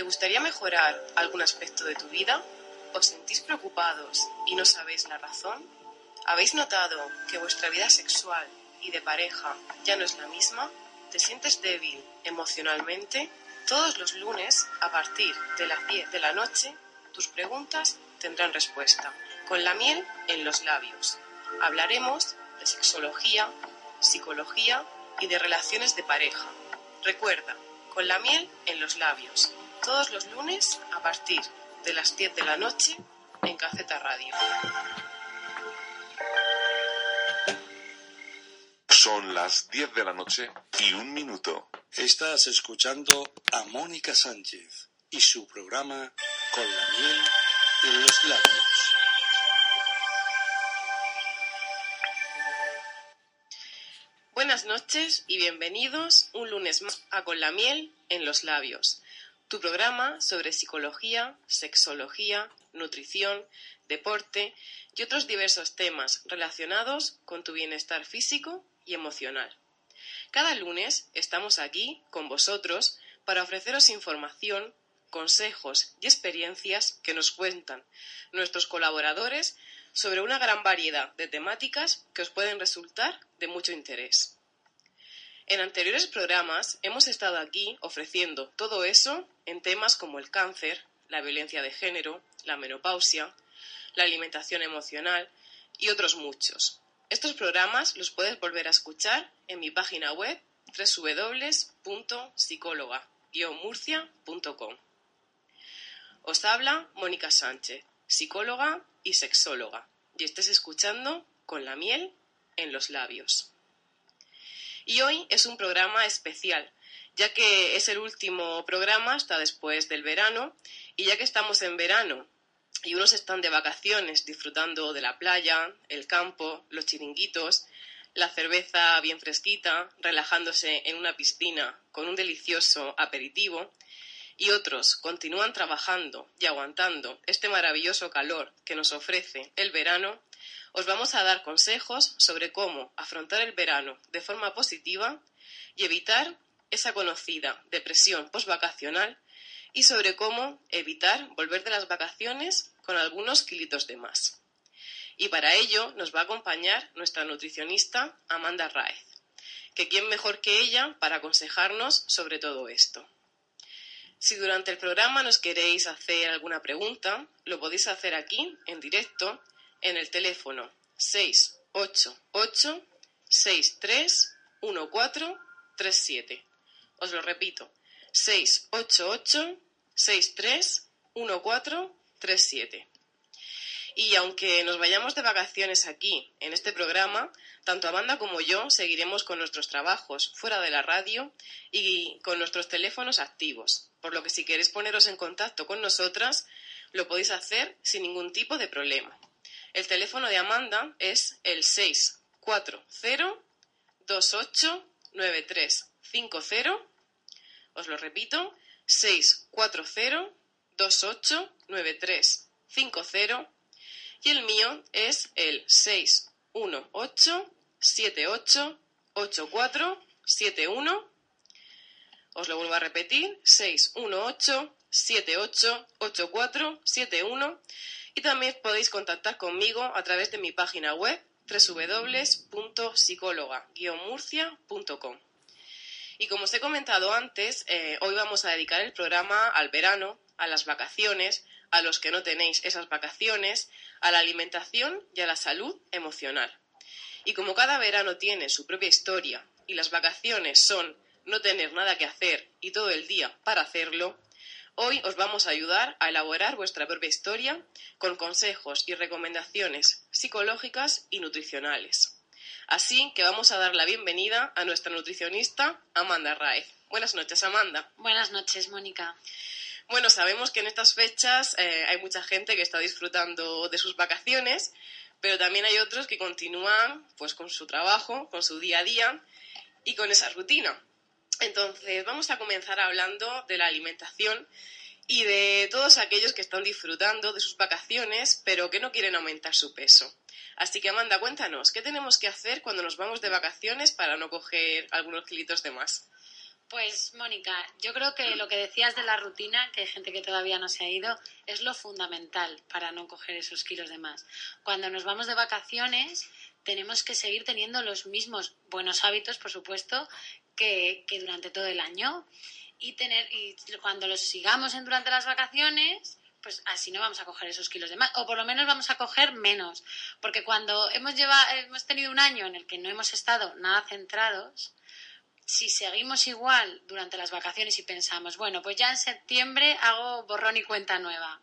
¿Te gustaría mejorar algún aspecto de tu vida? ¿Os sentís preocupados y no sabéis la razón? ¿Habéis notado que vuestra vida sexual y de pareja ya no es la misma? ¿Te sientes débil emocionalmente? Todos los lunes, a partir de las 10 de la noche, tus preguntas tendrán respuesta, con la miel en los labios. Hablaremos de sexología, psicología y de relaciones de pareja. Recuerda, con la miel en los labios, todos los lunes a partir de las 10 de la noche en Caceta Radio. Son las 10 de la noche y un minuto. Estás escuchando a Mónica Sánchez y su programa Con la miel en los labios. Buenas noches y bienvenidos un lunes más a Con la miel en los labios, tu programa sobre psicología, sexología, nutrición, deporte y otros diversos temas relacionados con tu bienestar físico y emocional. Cada lunes estamos aquí con vosotros para ofreceros información, consejos y experiencias que nos cuentan nuestros colaboradores sobre una gran variedad de temáticas que os pueden resultar de mucho interés. En anteriores programas hemos estado aquí ofreciendo todo eso en temas como el cáncer, la violencia de género, la menopausia, la alimentación emocional y otros muchos. Estos programas los puedes volver a escuchar en mi página web www.psicóloga-murcia.com. Os habla Mónica Sánchez, psicóloga y sexóloga, y estés escuchando con la miel en los labios. Y hoy es un programa especial, ya que es el último programa hasta después del verano, y ya que estamos en verano y unos están de vacaciones disfrutando de la playa, el campo, los chiringuitos, la cerveza bien fresquita, relajándose en una piscina con un delicioso aperitivo, y otros continúan trabajando y aguantando este maravilloso calor que nos ofrece el verano, os vamos a dar consejos sobre cómo afrontar el verano de forma positiva y evitar esa conocida depresión postvacacional y sobre cómo evitar volver de las vacaciones con algunos kilitos de más. Y para ello nos va a acompañar nuestra nutricionista Amanda Raez, que quién mejor que ella para aconsejarnos sobre todo esto. Si durante el programa nos queréis hacer alguna pregunta, lo podéis hacer aquí, en directo, en el teléfono 688 631437. Os lo repito, 688 631437. Y aunque nos vayamos de vacaciones aquí, en este programa, tanto Amanda como yo seguiremos con nuestros trabajos fuera de la radio y con nuestros teléfonos activos. Por lo que si queréis poneros en contacto con nosotras, lo podéis hacer sin ningún tipo de problema. El teléfono de Amanda es el 640-289350. Os lo repito, 640-289350 y el mío es el 618-788471. Os lo vuelvo a repetir, 618-788471 y también podéis contactar conmigo a través de mi página web www.psicóloga-murcia.com. Y como os he comentado antes, eh, hoy vamos a dedicar el programa al verano, a las vacaciones, a los que no tenéis esas vacaciones, a la alimentación y a la salud emocional. Y como cada verano tiene su propia historia y las vacaciones son no tener nada que hacer y todo el día para hacerlo, hoy os vamos a ayudar a elaborar vuestra propia historia con consejos y recomendaciones psicológicas y nutricionales. Así que vamos a dar la bienvenida a nuestra nutricionista Amanda Raez. Buenas noches, Amanda. Buenas noches, Mónica. Bueno, sabemos que en estas fechas eh, hay mucha gente que está disfrutando de sus vacaciones, pero también hay otros que continúan pues con su trabajo, con su día a día y con esa rutina. Entonces, vamos a comenzar hablando de la alimentación y de todos aquellos que están disfrutando de sus vacaciones, pero que no quieren aumentar su peso. Así que, Amanda, cuéntanos, ¿qué tenemos que hacer cuando nos vamos de vacaciones para no coger algunos kilitos de más? Pues, Mónica, yo creo que lo que decías de la rutina, que hay gente que todavía no se ha ido, es lo fundamental para no coger esos kilos de más. Cuando nos vamos de vacaciones, tenemos que seguir teniendo los mismos buenos hábitos, por supuesto, que, que durante todo el año. Y, tener, y cuando los sigamos en, durante las vacaciones, pues así no vamos a coger esos kilos de más, o por lo menos vamos a coger menos, porque cuando hemos, llevado, hemos tenido un año en el que no hemos estado nada centrados, si seguimos igual durante las vacaciones y pensamos, bueno, pues ya en septiembre hago borrón y cuenta nueva,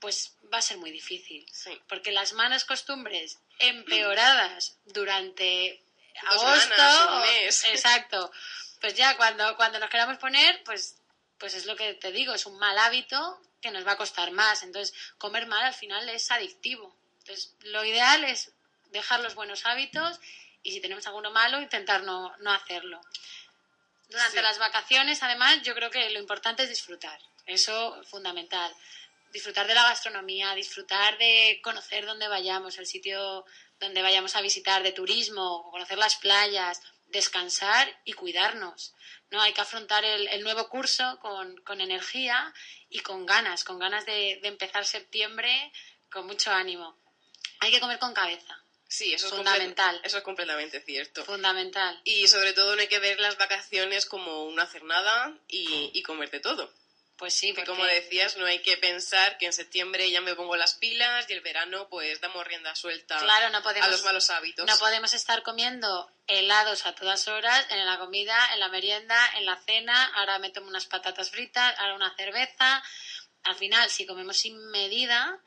pues va a ser muy difícil. Porque las malas costumbres empeoradas durante agosto, exacto, pues ya cuando, cuando nos queramos poner, pues, pues es lo que te digo, es un mal hábito que nos va a costar más. Entonces, comer mal al final es adictivo. Entonces, lo ideal es dejar los buenos hábitos y si tenemos alguno malo, intentar no, hacerlo. Durante las vacaciones, además, yo creo que lo importante es disfrutar. Eso es fundamental. Disfrutar de la gastronomía, disfrutar de conocer dónde vayamos, el sitio donde vayamos a visitar, de turismo, conocer las playas, descansar y cuidarnos. ¿no? Hay que afrontar el, nuevo curso con, energía y con ganas, con ganas de empezar septiembre con mucho ánimo. Hay que comer con cabeza. Sí, eso es fundamental. Eso es completamente cierto. Fundamental. Y sobre todo no hay que ver las vacaciones como una hacer nada y, y comerte todo. Pues sí, porque como decías, no hay que pensar que en septiembre ya me pongo las pilas y el verano pues damos rienda suelta a los malos hábitos. No podemos estar comiendo helados a todas horas, en la comida, en la merienda, en la cena, ahora me tomo unas patatas fritas, ahora una cerveza. Al final, si comemos sin medida,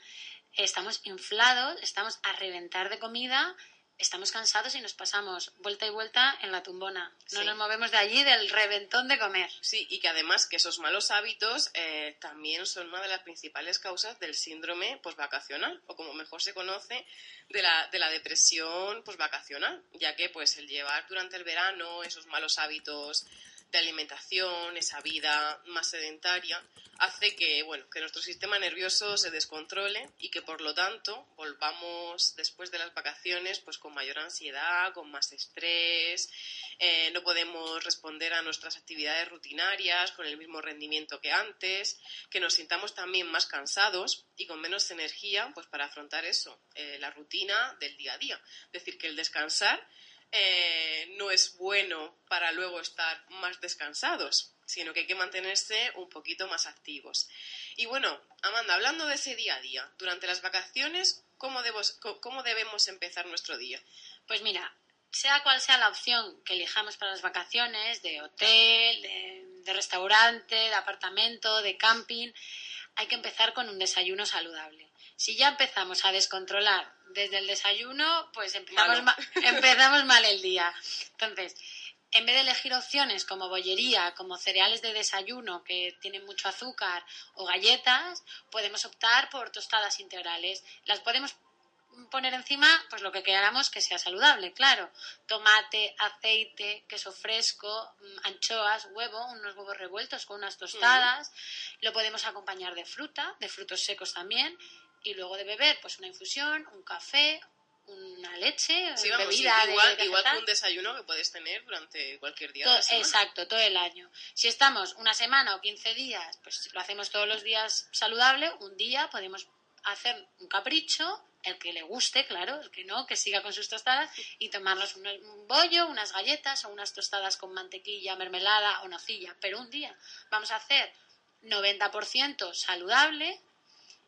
estamos inflados, estamos a reventar de comida, estamos cansados y nos pasamos vuelta y vuelta en la tumbona. No nos movemos de allí del reventón de comer. Sí, y que además que esos malos hábitos eh, también son una de las principales causas del síndrome postvacacional, o como mejor se conoce, de la, de la depresión postvacacional, ya que pues el llevar durante el verano esos malos hábitos de alimentación, esa vida más sedentaria, hace que, bueno, que nuestro sistema nervioso se descontrole y que por lo tanto volvamos después de las vacaciones pues con mayor ansiedad, con más estrés, eh, no podemos responder a nuestras actividades rutinarias con el mismo rendimiento que antes, que nos sintamos también más cansados y con menos energía pues para afrontar eso, eh, la rutina del día a día. Es decir, que el descansar eh, no es bueno para luego estar más descansados, sino que hay que mantenerse un poquito más activos. Y bueno, Amanda, hablando de ese día a día, durante las vacaciones, ¿cómo, cómo debemos empezar nuestro día? Pues mira, sea cual sea la opción que elijamos para las vacaciones, de hotel, de restaurante, de apartamento, de camping, hay que empezar con un desayuno saludable. Si ya empezamos a descontrolar desde el desayuno, pues empezamos, empezamos mal el día. Entonces, en vez de elegir opciones como bollería, como cereales de desayuno que tienen mucho azúcar o galletas, podemos optar por tostadas integrales. Las podemos poner encima pues lo que queramos que sea saludable, claro. Tomate, aceite, queso fresco, mm, anchoas, huevo, unos huevos revueltos con unas tostadas. Lo podemos acompañar de fruta, de frutos secos también y luego de beber pues una infusión, un café, una leche, sí, bebida igual, igual que un desayuno que puedes tener durante cualquier día. exacto, todo el año. Si estamos una semana o 15 días, pues lo hacemos todos los días saludable, un día podemos hacer un capricho, el que le guste, claro, el que no, que siga con sus tostadas y tomarnos un, bollo, unas galletas o unas tostadas con mantequilla, mermelada o nocilla. Pero un día vamos a hacer 90% saludable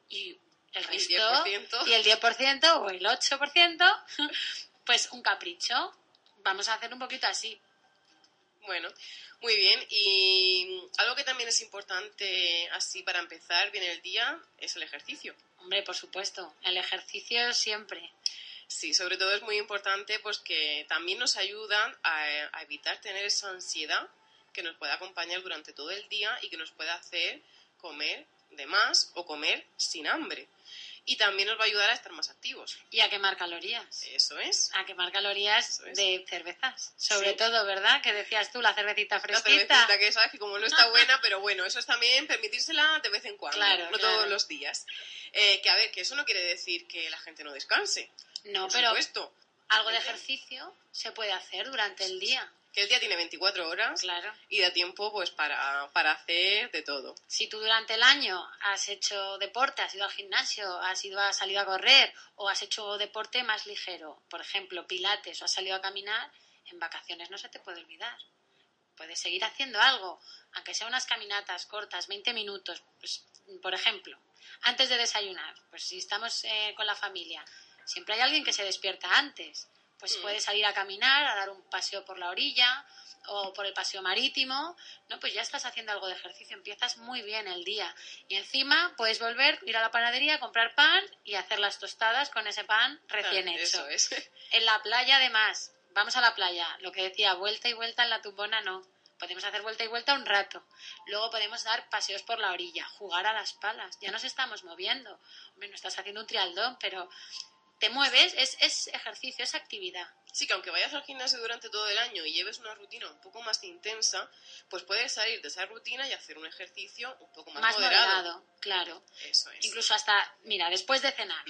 y el resto y el 10% o el 8%, pues un capricho. Vamos a hacer un poquito así. Bueno, muy bien. Y algo que también es importante así para empezar bien el día es el ejercicio. Hombre, por supuesto, el ejercicio siempre. Sí, sobre todo es muy importante pues que también nos ayudan a, a evitar tener esa ansiedad que nos puede acompañar durante todo el día y que nos puede hacer comer de más o comer sin hambre. Y también nos va a ayudar a estar más activos. Y a quemar calorías. Eso es. A quemar calorías es. de cervezas. Sobre Sí. todo, ¿verdad? Que decías tú, la cervecita La fresquita. cervecita que sabes que como no está buena, pero bueno, eso es también permitírsela de vez en cuando, Claro, no claro. todos los días. Eh, que a ver, que eso no quiere decir que la gente no descanse. No, por pero supuesto. algo de ejercicio se puede hacer durante el día. Que el día tiene 24 horas Claro. y da tiempo pues para, para hacer de todo. Si tú durante el año has hecho deporte, has ido al gimnasio, has, ido, has salido a correr o has hecho deporte más ligero, por ejemplo, pilates o has salido a caminar, en vacaciones no se te puede olvidar. Puedes seguir haciendo algo, aunque sea unas caminatas cortas, 20 minutos, pues, por ejemplo, antes de desayunar, pues si estamos eh, con la familia, siempre hay alguien que se despierta antes, pues Mm. puedes salir a caminar, a dar un paseo por la orilla o por el paseo marítimo, no, pues ya estás haciendo algo de ejercicio, empiezas muy bien el día. Y encima puedes volver, ir a la panadería, comprar pan y hacer las tostadas con ese pan recién Claro, hecho. Eso es. En la playa, además, vamos a la playa. Lo que decía, vuelta y vuelta en la tumbona, no. Podemos hacer vuelta y vuelta un rato. Luego podemos dar paseos por la orilla, jugar a las palas. Ya nos estamos moviendo. Hombre, no estás haciendo un trialdón, pero te mueves, es, es ejercicio, es actividad. Sí, que aunque vayas al gimnasio durante todo el año y lleves una rutina un poco más intensa, pues puedes salir de esa rutina y hacer un ejercicio un poco más, Más moderado. moderado, claro. Eso es. Incluso hasta, mira, después de cenar,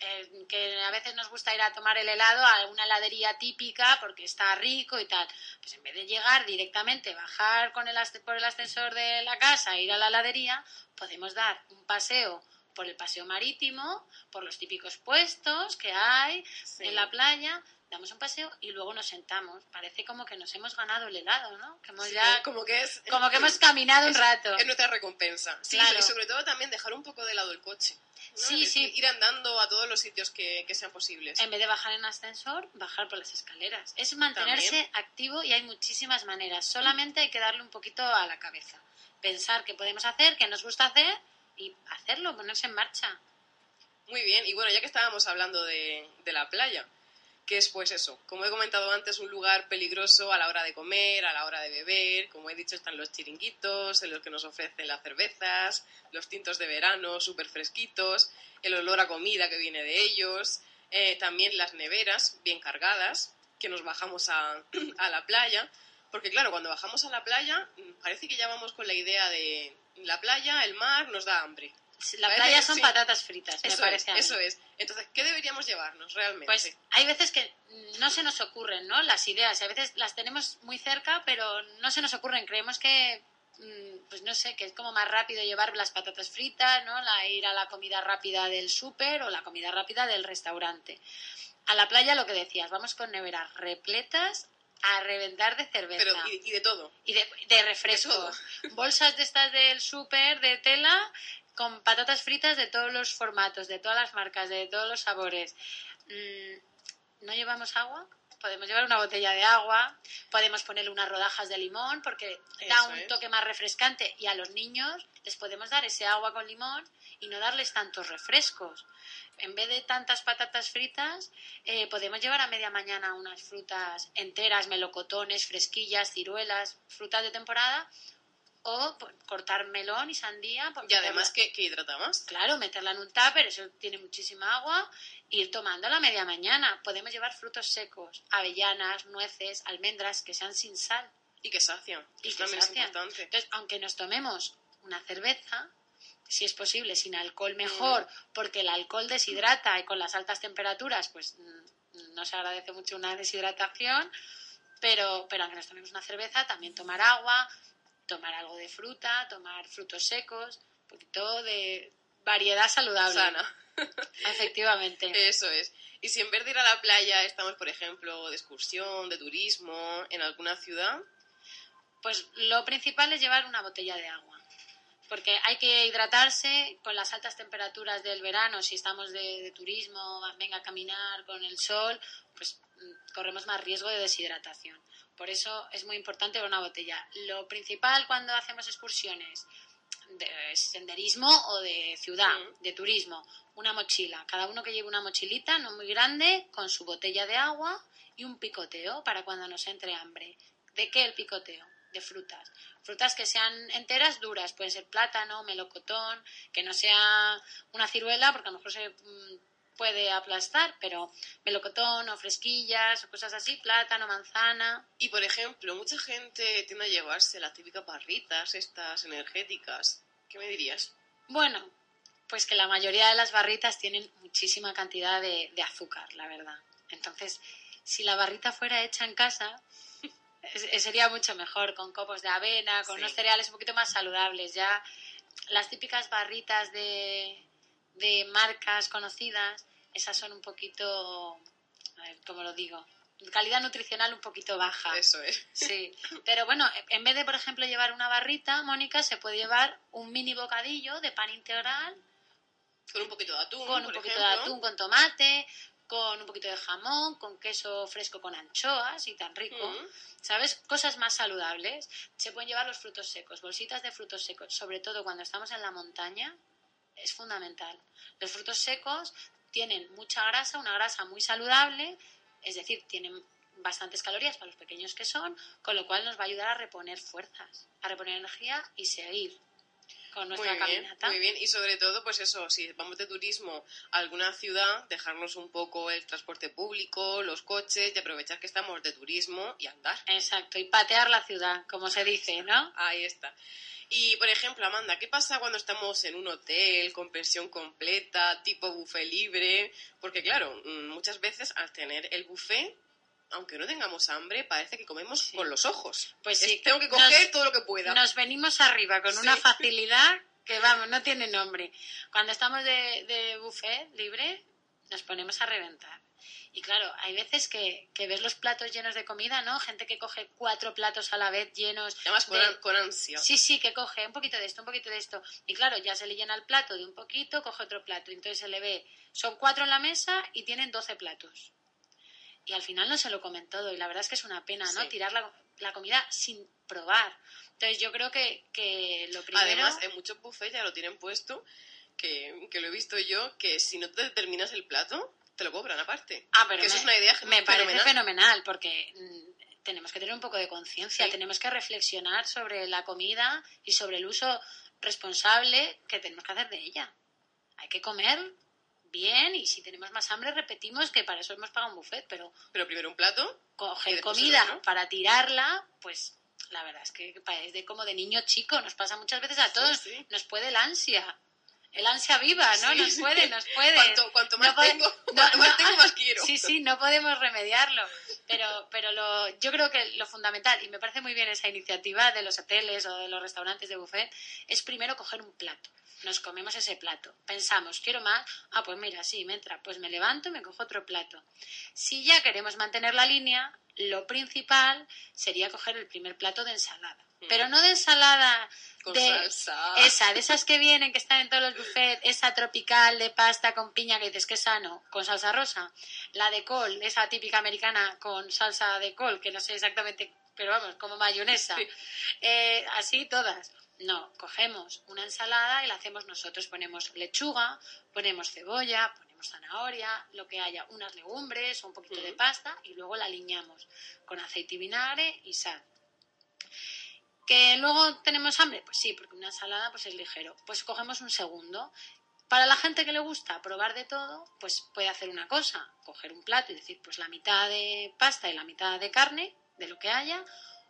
eh, que a veces nos gusta ir a tomar el helado a una heladería típica porque está rico y tal. Pues en vez de llegar directamente, bajar con el por el ascensor de la casa, ir a la heladería, podemos dar un paseo por el paseo marítimo, por los típicos puestos que hay Sí. en la playa, damos un paseo y luego nos sentamos. Parece como que nos hemos ganado el helado, ¿no? Que hemos Sí, ya, como que es como que hemos caminado un rato. Es nuestra recompensa. Sí, Claro. y sobre todo también dejar un poco de lado el coche. ¿no? Sí, Es sí. Ir andando a todos los sitios que, que sean posibles. En vez de bajar en ascensor, bajar por las escaleras. Es mantenerse También. activo y hay muchísimas maneras. Solamente hay que darle un poquito a la cabeza. Pensar qué podemos hacer, qué nos gusta hacer y hacerlo, ponerse en marcha. Muy bien, y bueno, ya que estábamos hablando de, la playa, que es pues eso, como he comentado antes, un lugar peligroso a la hora de comer, a la hora de beber, como he dicho, están los chiringuitos, en los que nos ofrecen las cervezas, los tintos de verano súper fresquitos, el olor a comida que viene de ellos, eh, también las neveras bien cargadas, que nos bajamos a, a la playa, porque claro, cuando bajamos a la playa, mm, parece que ya vamos con la idea de la playa, el mar, nos da hambre. La Parece playa son sí. patatas fritas, me Eso parece. a es, mí. eso es. Entonces, ¿qué deberíamos llevarnos realmente? Pues hay veces que no se nos ocurren, ¿no? Las ideas, y a veces las tenemos muy cerca, pero no se nos ocurren. Creemos que, mm, pues no sé, que es como más rápido llevar las patatas fritas, ¿no? La, ir a la comida rápida del súper o la comida rápida del restaurante. A la playa, lo que decías, vamos con neveras repletas a reventar de cerveza Pero, y, y de todo. y de, de refrescos. Bolsas de estas del súper, de tela, con patatas fritas de todos los formatos, de todas las marcas, de todos los sabores. Mm, ¿No llevamos agua? Podemos llevar una botella de agua, podemos ponerle unas rodajas de limón porque da Eso un es. toque más refrescante y a los niños les podemos dar ese agua con limón y no darles tantos refrescos. En vez de tantas patatas fritas, eh, podemos llevar a media mañana unas frutas enteras, melocotones, fresquillas, ciruelas, frutas de temporada, o pues, cortar melón y sandía. pues, Y además que, que hidrata más. Claro, meterla en un tupper, eso tiene muchísima agua, ir tomándola a media mañana. Podemos llevar frutos secos, avellanas, nueces, almendras que sean sin sal. Y que sacian. Y que también sacian. es importante. Entonces, aunque nos tomemos una cerveza, si es posible, sin alcohol mejor, porque el alcohol deshidrata y con las altas temperaturas, pues mm, no se agradece mucho una deshidratación, pero, pero aunque nos tomemos una cerveza, también tomar agua, tomar algo de fruta, tomar frutos secos, un poquito de variedad saludable. Sana. Efectivamente. Eso es. Y si en vez de ir a la playa estamos, por ejemplo, de excursión, de turismo, en alguna ciudad, Pues lo principal es llevar una botella de agua. Porque hay que hidratarse con las altas temperaturas del verano. Si estamos de, de turismo, venga a caminar con el sol, pues mm, corremos más riesgo de deshidratación. Por eso es muy importante una botella. Lo principal cuando hacemos excursiones de senderismo o de ciudad, de turismo, una mochila. Cada uno que lleve una mochilita, no muy grande, con su botella de agua y un picoteo para cuando nos entre hambre. ¿De qué el picoteo? De frutas. Frutas que sean enteras, duras. Pueden ser plátano, melocotón, que no sea una ciruela, porque a lo mejor se mm, puede aplastar, pero melocotón o fresquillas o cosas así, plátano, manzana. Y por ejemplo, mucha gente tiende a llevarse las típicas barritas, estas energéticas. ¿Qué me dirías? Bueno, pues que la mayoría de las barritas tienen muchísima cantidad de, de azúcar, la verdad. Entonces, si la barrita fuera hecha en casa, sería mucho mejor, con copos de avena, con Sí. unos cereales un poquito más saludables. Ya las típicas barritas de, de marcas conocidas, esas son un poquito, a ver, ¿cómo lo digo? Calidad nutricional un poquito baja. Eso es. Sí, pero bueno, en vez de, por ejemplo, llevar una barrita, Mónica, se puede llevar un mini bocadillo de pan integral Con un poquito de atún, con un por poquito ejemplo. de atún con tomate, con un poquito de jamón, con queso fresco con anchoas y tan rico. Mm. ¿Sabes? Cosas más saludables. Se pueden llevar los frutos secos, bolsitas de frutos secos, sobre todo cuando estamos en la montaña, es fundamental. Los frutos secos tienen mucha grasa, una grasa muy saludable, es decir, tienen bastantes calorías para los pequeños que son, con lo cual nos va a ayudar a reponer fuerzas, a reponer energía y seguir con nuestra Muy bien, muy bien. Y sobre todo, pues eso, si vamos de turismo a alguna ciudad, dejarnos un poco el transporte público, los coches y aprovechar que estamos de turismo y andar. Exacto, y patear la ciudad, como se dice, ¿no? Ahí está. Y, por ejemplo, Amanda, ¿qué pasa cuando estamos en un hotel con pensión completa, tipo buffet libre? Porque, claro, mm, muchas veces al tener el buffet, aunque no tengamos hambre, parece que comemos Sí. con los ojos. Pues Es- sí, tengo que nos- coger todo lo que pueda. Nos venimos arriba con una facilidad que, vamos, no tiene nombre. Cuando estamos de, de buffet libre, nos ponemos a reventar. Y claro, hay veces que, que ves los platos llenos de comida, ¿no? Gente que coge cuatro platos a la vez llenos. Además, con, de- an- con ansia. Sí, sí, que coge un poquito de esto, un poquito de esto. Y claro, ya se le llena el plato de un poquito, coge otro plato. Y entonces se le ve, son cuatro en la mesa y tienen doce platos. Y al final no se lo comen todo. Y la verdad es que es una pena, ¿no? Sí. Tirar la, la comida sin probar. Entonces yo creo que, que lo primero... Además, en muchos buffets ya lo tienen puesto, que, que lo he visto yo, que si no te terminas el plato, te lo cobran aparte. Ah, pero que eso me, es una idea me parece fenomenal. fenomenal porque mm, tenemos que tener un poco de conciencia, Sí. tenemos que reflexionar sobre la comida y sobre el uso responsable que tenemos que hacer de ella. Hay que comer bien y si tenemos más hambre repetimos que para eso hemos pagado un buffet, pero Pero primero un plato. Coger comida para tirarla, pues la verdad es que es de como de niño chico, nos pasa muchas veces a todos, sí. nos puede el ansia. El ansia viva, ¿no? Sí, nos puede, nos puede. Cuanto- cuanto más tengo, cuanto más tengo, más quiero. Sí, sí, no podemos remediarlo. Pero, pero lo, yo creo que lo fundamental, y me parece muy bien esa iniciativa de los hoteles o de los restaurantes de buffet, es primero coger un plato. Nos comemos ese plato. Pensamos, quiero más. Ah, pues mira, sí, me entra. Pues me levanto y me cojo otro plato. Si ya queremos mantener la línea, lo principal sería coger el primer plato de ensalada. Pero no de ensalada. Con de salsa. esa, de esas que vienen, que están en todos los buffets, esa tropical de pasta con piña que dices que es sano, con salsa rosa. La de col, esa típica americana con salsa de col, que no sé exactamente, pero vamos, como mayonesa. Sí. Eh, así todas. No, cogemos una ensalada y la hacemos nosotros. Ponemos lechuga, ponemos cebolla, ponemos zanahoria, lo que haya, unas legumbres o un poquito de pasta y luego la aliñamos con aceite y vinagre y sal. ¿Que luego tenemos hambre? Pues sí, porque una ensalada pues es ligero. Pues cogemos un segundo. Para la gente que le gusta probar de todo, pues puede hacer una cosa, coger un plato y decir, pues la mitad de pasta y la mitad de carne, de lo que haya,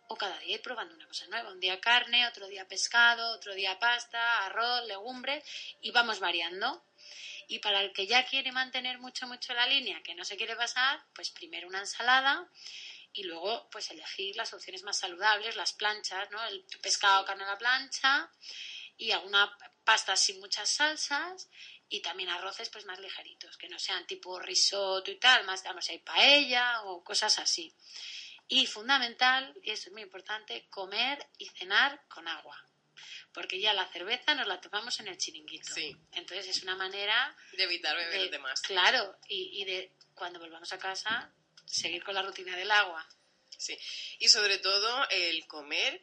o cada día ir probando una cosa nueva. Un día carne, otro día pescado, otro día pasta, arroz, legumbres, y vamos variando. Y para el que ya quiere mantener mucho, mucho la línea, que no se quiere pasar, pues primero una ensalada y luego pues elegir las opciones más saludables, las planchas, ¿no? El pescado, carne a la plancha y alguna pasta sin muchas salsas y también arroces pues más ligeritos, que no sean tipo risotto y tal, más vamos hay paella o cosas así. Y fundamental, y esto es muy importante, comer y cenar con agua. Porque ya la cerveza nos la tomamos en el chiringuito. Sí. Entonces es una manera De evitar beber de- de más. Claro, y, y de cuando volvamos a casa, seguir con la rutina del agua. Sí. Y sobre todo el comer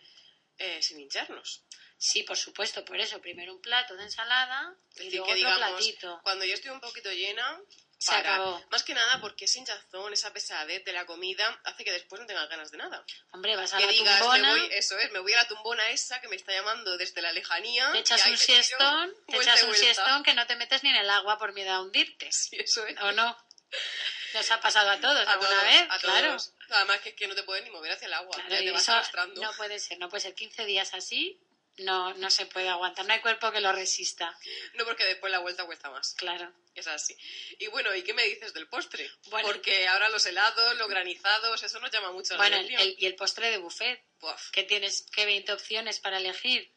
eh, sin hincharnos. Sí, por supuesto, por eso. Primero un plato de ensalada y decir, luego que otro digamos, platito. cuando yo estoy un poquito llena, Se para. acabó. Más que nada porque esa hinchazón, esa pesadez de la comida hace que después no tengas ganas de nada. Hombre, vas a que la digas, tumbona, me voy, eso es, me voy a la tumbona esa que me está llamando desde la lejanía. te echas un siestón, te echas un siestón que no te metes ni en el agua por miedo a hundirte. Sí, eso es. ¿O no? Nos ha pasado a todos A alguna todos, vez, a claro. todos. Además que es que no te puedes ni mover hacia el agua, Claro, ya te vas arrastrando. no puede ser, no puede ser 15 días así, no, no se puede aguantar, no hay cuerpo que lo resista, No, porque después la vuelta cuesta más. claro. Es así. Y bueno, ¿y qué me dices del postre? Bueno. porque ahora los helados, los granizados, eso nos llama mucho la Bueno, atención. y el postre de buffet, Buaf. que tienes que 20 opciones para elegir.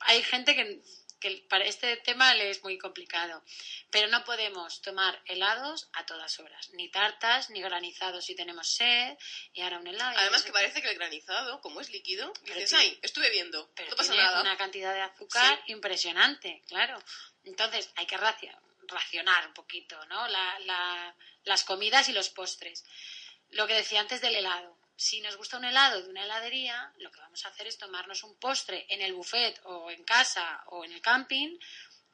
Hay gente que, que para este tema le es muy complicado, pero no podemos tomar helados a todas horas, ni tartas, ni granizados si tenemos sed, y ahora un helado. Además no que parece que el granizado, como es líquido, Pero dices, tiene- ay, estuve viendo, pero no pasa tiene nada. una cantidad de azúcar impresionante, claro. Entonces hay que racio- racionar un poquito, ¿no? La- la- las comidas y los postres. Lo que decía antes del helado. Si nos gusta un helado de una heladería, lo que vamos a hacer es tomarnos un postre en el buffet o en casa o en el camping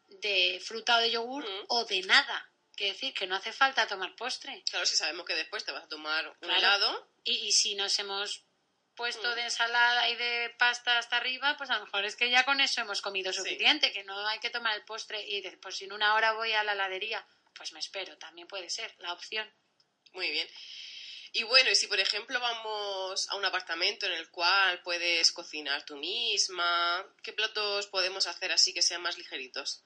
de fruta o de yogur Mm. o de nada. Quiere decir que no hace falta tomar postre. Claro, si sabemos que después te vas a tomar un Claro. helado, Y, y si nos hemos puesto Mm. de ensalada y de pasta hasta arriba, pues a lo mejor es que ya con eso hemos comido Sí. suficiente, que no hay que tomar el postre y de- pues si en una hora voy a la heladería, pues me espero, también puede ser la opción. muy bien. Y bueno, y si por ejemplo vamos a un apartamento en el cual puedes cocinar tú misma, ¿qué platos podemos hacer así que sean más ligeritos?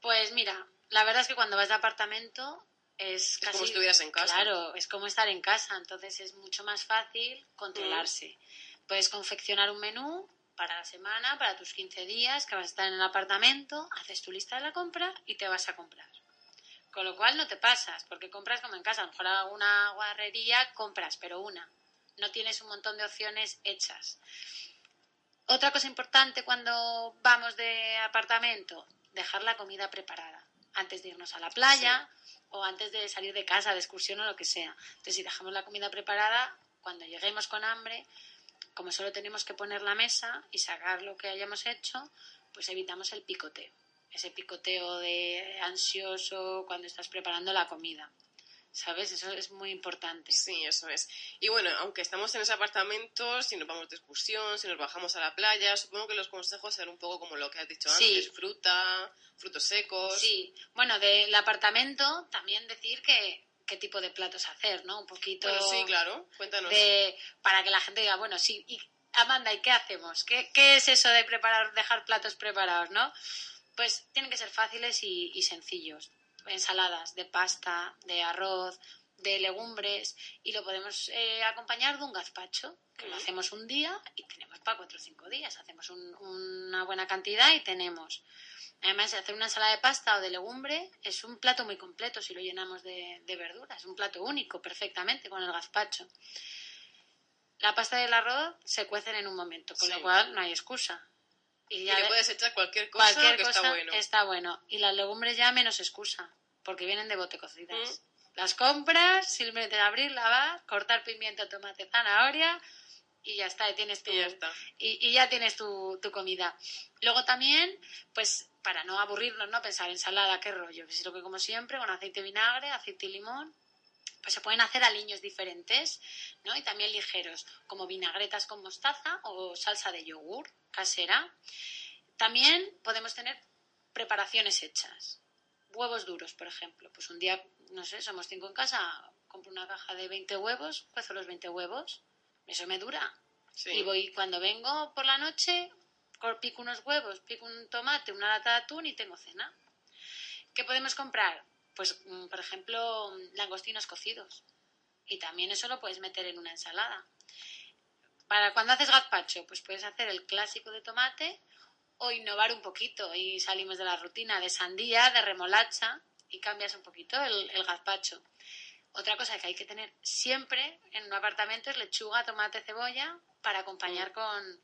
Pues mira, la verdad es que cuando vas de apartamento es Es casi... como estuvieras en casa. Claro, es como estar en casa, entonces es mucho más fácil controlarse. Mm. Puedes confeccionar un menú para la semana, para tus 15 días que vas a estar en el apartamento, haces tu lista de la compra y te vas a comprar. Con lo cual no te pasas, porque compras como en casa. A lo mejor alguna guarrería compras, pero una. No tienes un montón de opciones hechas. Otra cosa importante cuando vamos de apartamento, dejar la comida preparada antes de irnos a la playa o antes de salir de casa, de excursión o lo que sea. Entonces, si dejamos la comida preparada, cuando lleguemos con hambre, como solo tenemos que poner la mesa y sacar lo que hayamos hecho, pues evitamos el picoteo. Ese picoteo de ansioso cuando estás preparando la comida. ¿Sabes? Eso es muy importante. Sí, eso es. Y bueno, aunque estamos en ese apartamento, si nos vamos de excursión, si nos bajamos a la playa, supongo que los consejos serán un poco como lo que has dicho Sí. antes, fruta, frutos secos. Sí, bueno, del apartamento también decir que qué tipo de platos hacer, ¿no? Un poquito Bueno, sí, claro. Cuéntanos. de para que la gente diga, bueno, sí, y Amanda, ¿y qué hacemos? ¿Qué, qué es eso de preparar, dejar platos preparados, no? Pues tienen que ser fáciles y, y sencillos. Ensaladas de pasta, de arroz, de legumbres y lo podemos eh, acompañar de un gazpacho, que lo hacemos un día y tenemos para cuatro o cinco días. Hacemos un- una buena cantidad y tenemos. Además, hacer una ensalada de pasta o de legumbre es un plato muy completo si lo llenamos de, de verduras. Un plato único, perfectamente, con el gazpacho. La pasta y el arroz se cuecen en un momento, con Sí. lo cual no hay excusa. Y y ya le de- puedes echar cualquier cosa cualquier que cosa está bueno. está bueno. Y las legumbres ya menos excusa, porque vienen de bote cocidas. Mm. Las compras, simplemente abrir, lavar, cortar pimiento, tomate, zanahoria y ya está, y tienes tu, Y ya está. y, y ya tienes tu, tu comida. Luego también, pues para no aburrirnos, ¿no? Pensar ensalada, qué rollo. Pues es lo que como siempre, con aceite y vinagre, aceite y limón. Pues se pueden hacer aliños diferentes, ¿no? Y también ligeros, como vinagretas con mostaza o salsa de yogur casera. También podemos tener preparaciones hechas. Huevos duros, por ejemplo. Pues un día, no sé, somos cinco en casa, compro una caja de 20 huevos, cuezo los 20 huevos. Eso me dura. Sí. Y voy cuando vengo por la noche, pico unos huevos, pico un tomate, una lata de atún y tengo cena. ¿Qué podemos comprar? Pues, mm, por ejemplo, mm, langostinos cocidos. Y también eso lo puedes meter en una ensalada. Para cuando haces gazpacho, pues puedes hacer el clásico de tomate o innovar un poquito y salimos de la rutina de sandía, de remolacha y cambias un poquito el, el gazpacho. Otra cosa que hay que tener siempre en un apartamento es lechuga, tomate, cebolla para acompañar con,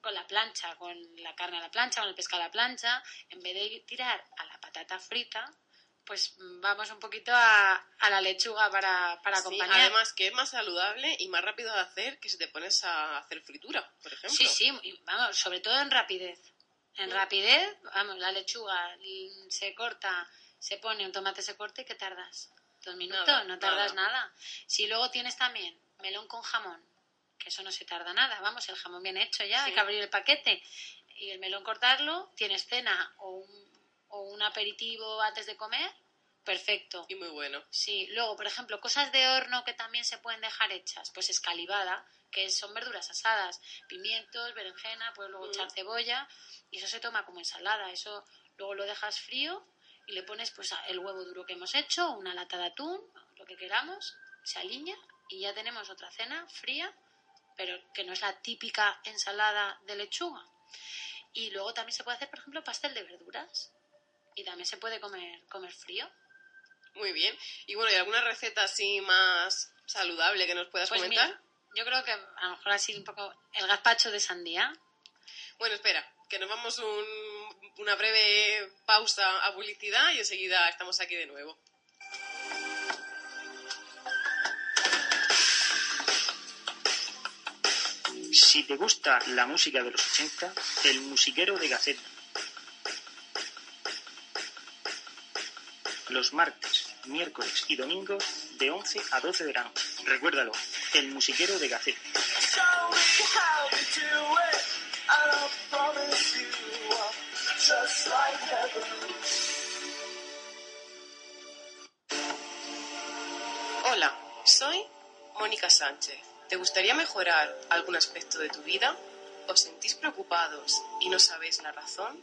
con la plancha, con la carne a la plancha, con el pescado a la plancha. En vez de tirar a la patata frita, pues mm, vamos un poquito a, a la lechuga para, para Sí, acompañar. además que es más saludable y más rápido de hacer que si te pones a hacer fritura, por ejemplo. Sí, sí, y vamos, sobre todo en rapidez. En rapidez, vamos, la lechuga mm, se corta, se pone, un tomate se corta y ¿qué tardas? Dos minutos, Nada, no tardas nada. nada. Si luego tienes también melón con jamón, que eso no se tarda nada, vamos, el jamón bien hecho ya, hay Sí. que abrir el paquete y el melón cortarlo, tienes cena o un, o un aperitivo antes de comer, perfecto. Y muy bueno. Sí, luego, por ejemplo, cosas de horno que también se pueden dejar hechas, pues escalivada, que son verduras asadas, pimientos, berenjena, puedes luego Mm. echar cebolla y eso se toma como ensalada, eso luego lo dejas frío y le pones pues el huevo duro que hemos hecho, una lata de atún, lo que queramos, se alinea y ya tenemos otra cena fría, pero que no es la típica ensalada de lechuga. Y luego también se puede hacer, por ejemplo, pastel de verduras y también se puede comer, comer frío. Muy bien. Y bueno, ¿y alguna receta así más saludable que nos puedas Pues comentar? mira, yo creo que a lo mejor así un poco el gazpacho de sandía. Bueno, espera, que nos vamos un- una breve pausa a publicidad y enseguida estamos aquí de nuevo. Si te gusta la música de los 80, el musiquero de Gaceta. Los martes, miércoles y domingos de 11 a 12 de la noche. Recuérdalo, el musiquero de Gaceta. Hola, soy Mónica Sánchez. ¿Te gustaría mejorar algún aspecto de tu vida? ¿Os sentís preocupados y no sabéis la razón?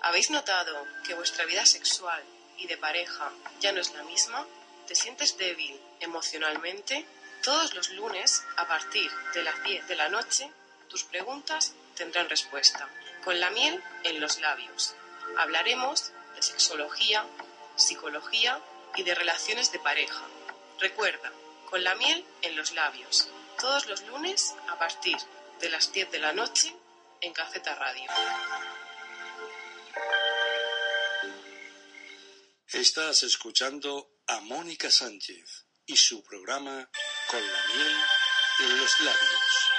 ¿Habéis notado que vuestra vida sexual y de pareja ya no es la misma? ¿Te sientes débil emocionalmente? Todos los lunes, a partir de las 10 de la noche, tus preguntas tendrán respuesta. Con la miel en los labios. Hablaremos de sexología, psicología y de relaciones de pareja. Recuerda, con la miel en los labios. Todos los lunes a partir de las 10 de la noche en Caceta Radio. Estás escuchando a Mónica Sánchez y su programa Con la miel en los labios.